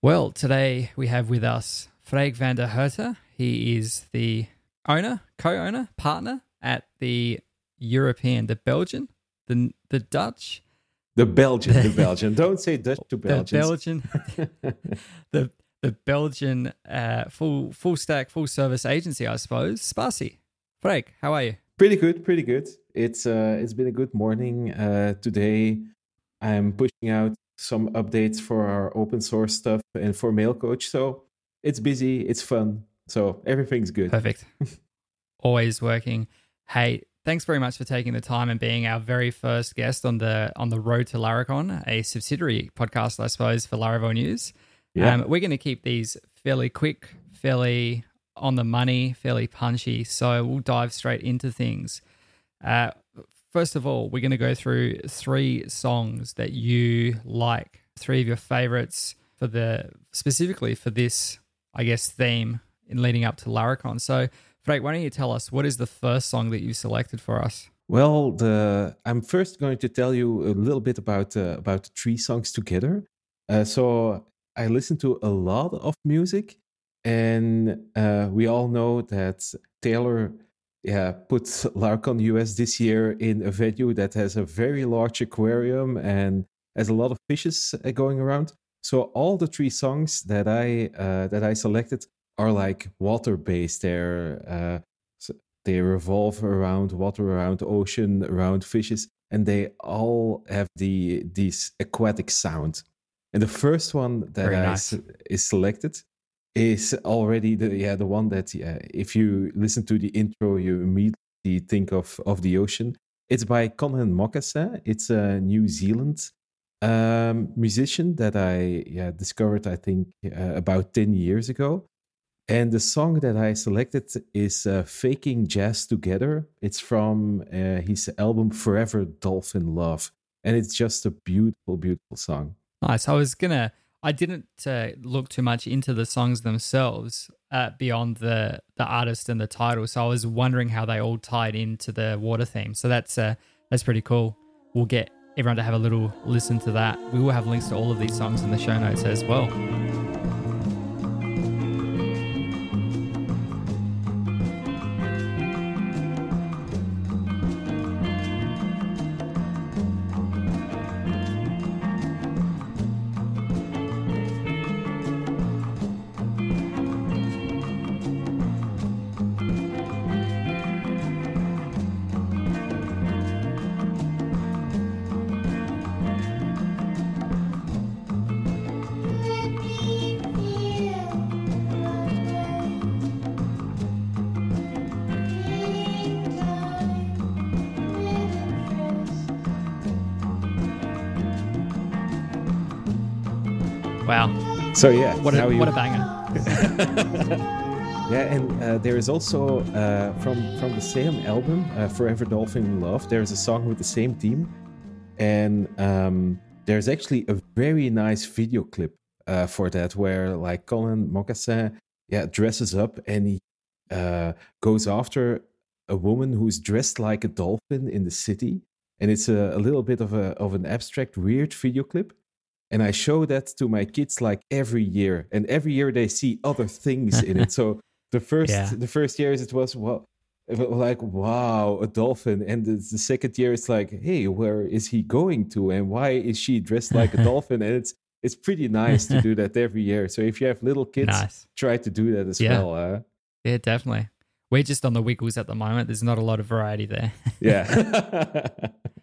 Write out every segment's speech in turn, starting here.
Well, today we have with us Freek van der Herten. He is the owner, co-owner, partner at the European, the Belgian, the the Dutch, The Belgian, the Belgian. Don't say Dutch to the Belgian, the the Belgian uh, full full stack, full service agency, I suppose. Spatie. Freek, how are you? pretty good, pretty good. It's uh, it's been a good morning. Uh, today, I'm pushing out some updates for our open source stuff and for Mailcoach. So it's busy, it's fun. So everything's good. Perfect. Always working. Hey, thanks very much for taking the time and being our very first guest on the on the Road to Laracon, a subsidiary podcast, I suppose, for Laravel News. Yeah. Um, we're going to keep these fairly quick, fairly on the money, fairly punchy. So we'll dive straight into things. Uh, first of all, we're going to go through three songs that you like, three of your favorites for the specifically for this, I guess, theme in leading up to Laracon. So, Freek, why don't you tell us what is the first song that you selected for us? Well, the I'm first going to tell you a little bit about uh, about the three songs together. Uh, so I listen to a lot of music, and uh, we all know that Taylor, yeah, put Laracon US this year in a venue that has a very large aquarium and has a lot of fishes uh, going around. So all the three songs that I uh, that I selected are like water based. They're uh, so they revolve around water, around ocean, around fishes, and they all have the this aquatic sound. And the first one that Very I nice. s- is selected is already the yeah the one that yeah, if you listen to the intro, you immediately think of of the ocean. It's by Connan Mockasin. It's a New Zealand um, musician that I yeah discovered I think uh, about ten years ago. And the song that I selected is uh, "Faking Jazz Together." It's from uh, his album "Forever Dolphin Love," and it's just a beautiful, beautiful song. Nice. I was gonna. I didn't uh, look too much into the songs themselves uh, beyond the the artist and the title, so I was wondering how they all tied into the water theme. So that's uh, that's pretty cool. We'll get everyone to have a little listen to that. We will have links to all of these songs in the show notes as well. So yeah, what a you- what a banger! Yeah, and uh, there is also uh, from from the same album, uh, "Forever Dolphin in Love." There is a song with the same theme, and um, there's actually a very nice video clip uh, for that, where like Connan Mockasin, yeah, dresses up and he uh, goes after a woman who's dressed like a dolphin in the city, and it's a, a little bit of a of an abstract, weird video clip. And I show that to my kids like every year, and every year they see other things in it. So the first Yeah. the first years it was well like wow a dolphin and the, the second year it's like hey where is he going to and why is she dressed like a dolphin and it's it's pretty nice to do that every year so if you have little kids Nice. try to do that as Yeah. well uh, Yeah, definitely. We're just on the wiggles at the moment. There's not a lot of variety there. yeah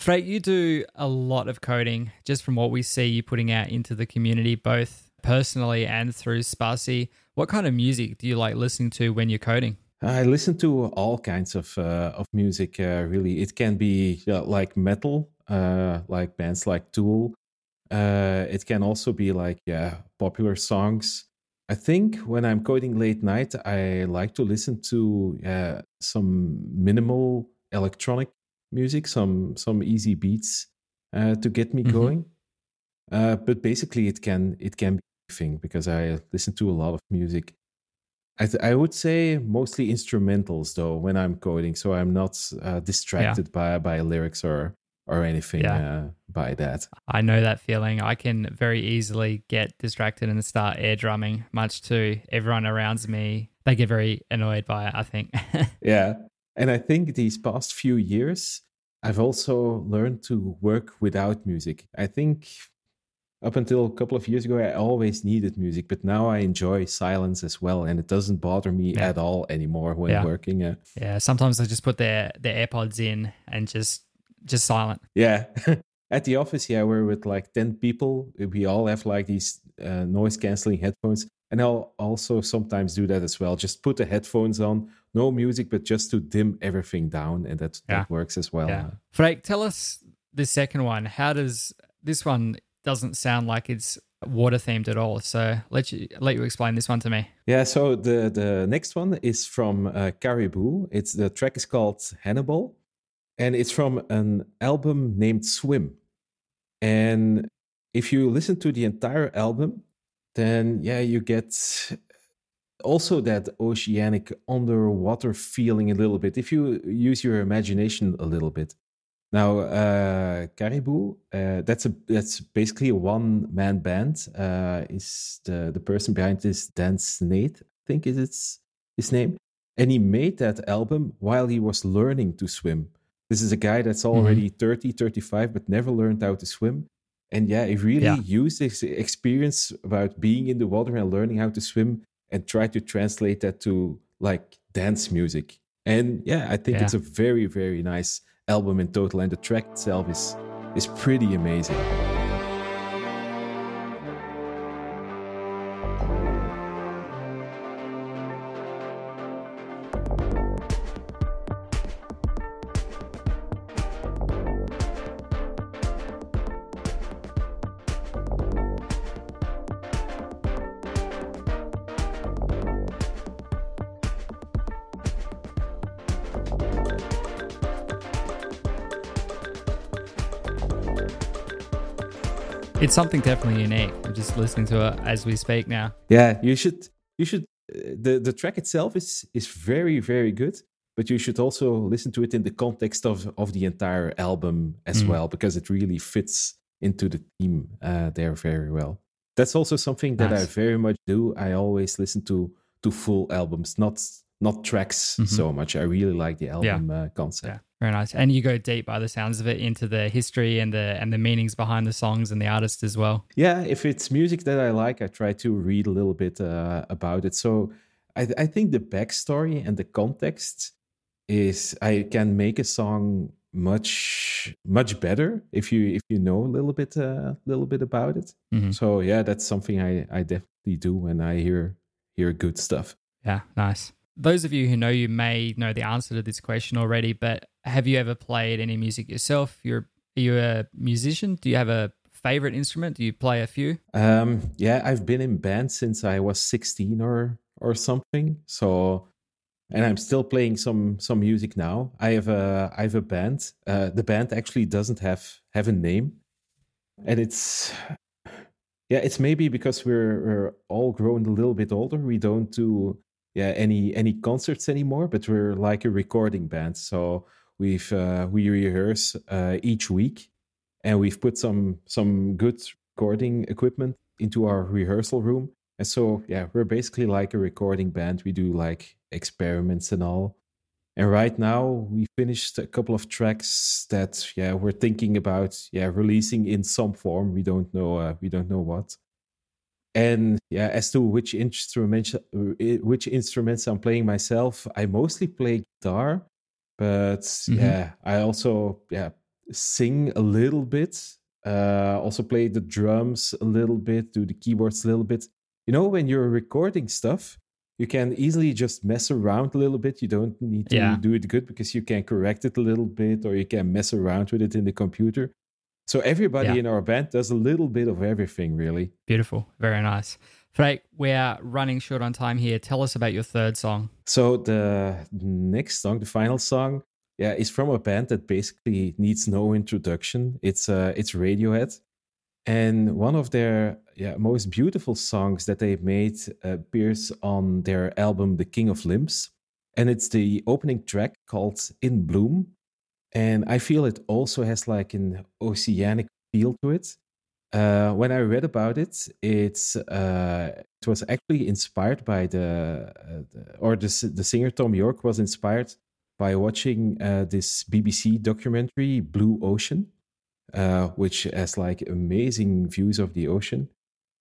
Freek, you do a lot of coding just from what we see you putting out into the community, both personally and through Spatie. What kind of music do you like listening to when you're coding? I listen to all kinds of uh, of music. Uh, really, it can be uh, like metal, uh, like bands like Tool. Uh, it can also be like yeah, popular songs. I think when I'm coding late night, I like to listen to uh, some minimal electronic music, some some easy beats uh, to get me Mhm. going. Uh, but basically, it can it can be anything because I listen to a lot of music. I, th- I would say mostly instrumentals though when I'm coding, so I'm not uh, distracted by by lyrics or or anything Yeah. uh, by that. I know that feeling. I can very easily get distracted and start air drumming, much to everyone around me. They get very annoyed by it, I think. Yeah. And I think these past few years, I've also learned to work without music. I think up until a couple of years ago, I always needed music, but now I enjoy silence as well. And it doesn't bother me Yeah. at all anymore when Yeah. working. Uh, yeah, sometimes I just put their, their AirPods in and just just silent. yeah. At the office, yeah, we're with like 10 people. We all have like these uh, noise canceling headphones. And I'll also sometimes do that as well. Just put the headphones on, no music, but just to dim everything down. And that, Yeah. that works as well. Yeah. Freek, tell us the second one. How does this one doesn't sound like it's water themed at all? So let you let you explain this one to me. Yeah, so the the next one is from uh, Caribou. It's the track is called Hannibal, and it's from an album named Swim. And if you listen to the entire album, then yeah, you get also that oceanic underwater feeling a little bit. If you use your imagination a little bit. Now, uh, Caribou, uh, that's a that's basically a one man band. Uh, is the the person behind this Dan Snaith, I think is its his name, and he made that album while he was learning to swim. This is a guy that's already 30, 35, but never learned how to swim. And yeah, he really Yeah. used his experience about being in the water and learning how to swim and try to translate that to like dance music. And yeah, I think Yeah. it's a very, very nice album in total. And the track itself is is pretty amazing. It's something definitely unique. I'm just listening to it as we speak now. Yeah, you should you should uh, the the track itself is is very very good, but you should also listen to it in the context of of the entire album as Mm. well because it really fits into the theme uh, there very well. That's also something that I very much do. I always listen to to full albums, not not tracks Mhm. so much. I really like the album uh, concept. Yeah, very nice. And you go deep by the sounds of it into the history and the and the meanings behind the songs and the artist as well. Yeah, if it's music that I like, I try to read a little bit uh, about it. So I, I think the backstory and the context is I can make a song much much better if you if you know a little bit a little bit about it. Mhm. So yeah, that's something I I definitely do when I hear hear good stuff. Yeah, nice. Those of you who know you may know the answer to this question already, but have you ever played any music yourself? You're are you a musician? Do you have a favorite instrument? Do you play a few? Um, yeah, I've been in bands since I was 16 or or something. So, and I'm still playing some some music now. I have a I have a band. Uh, the band actually doesn't have have a name, and it's yeah, it's maybe because we're we're all grown a little bit older. We don't do yeah any any concerts anymore, but we're like a recording band. So we've uh, we rehearse uh, each week and we've put some some good recording equipment into our rehearsal room. And so yeah we're basically like a recording band. We do like experiments and all. And right now we finished a couple of tracks that yeah we're thinking about yeah releasing in some form. We don't know uh, we don't know what and yeah as to which instruments which instruments i'm playing myself i mostly play guitar but Mhm. yeah i also yeah sing a little bit uh also play the drums a little bit do the keyboards a little bit you know when you're recording stuff you can easily just mess around a little bit you don't need to Yeah. do it good because you can correct it a little bit or you can mess around with it in the computer so everybody Yeah. in our band does a little bit of everything really Beautiful. Very nice. Freek, we're running short on time here. Tell us about your third song. So the next song, the final song, yeah, is from a band that basically needs no introduction. It's uh, it's Radiohead, and one of their yeah most beautiful songs that they made appears on their album The King of Limbs, and it's the opening track called In Bloom. And I feel it also has like an oceanic feel to it. Uh, when I read about it, it's uh, it was actually inspired by the, uh, the or the the singer Thom Yorke was inspired by watching uh, this BBC documentary Blue Ocean, uh, which has like amazing views of the ocean.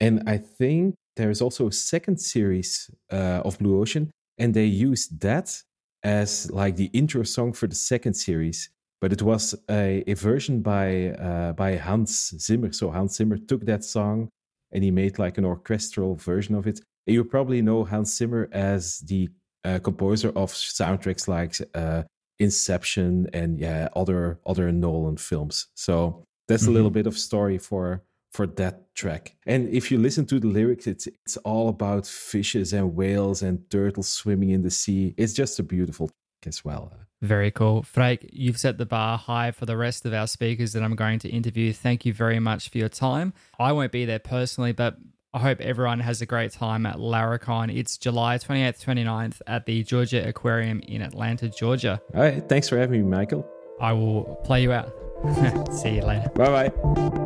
And I think there's also a second series uh, of Blue Ocean, and they used that as like the intro song for the second series but it was a, a version by uh, by Hans Zimmer. So Hans Zimmer took that song and he made like an orchestral version of it. And you probably know Hans Zimmer as the uh, composer of soundtracks like uh, Inception and yeah other other Nolan films. So that's mm-hmm. a little bit of story for for that track. And if you listen to the lyrics, it's it's all about fishes and whales and turtles swimming in the sea. It's just a beautiful track as well. Very cool. Freek, you've set the bar high for the rest of our speakers that I'm going to interview. Thank you very much for your time. I won't be there personally, but I hope everyone has a great time at Laracon. It's July 28th, 29th at the Georgia Aquarium in Atlanta, Georgia. All right. Thanks for having me, Michael. I will play you out. See you later. Bye bye.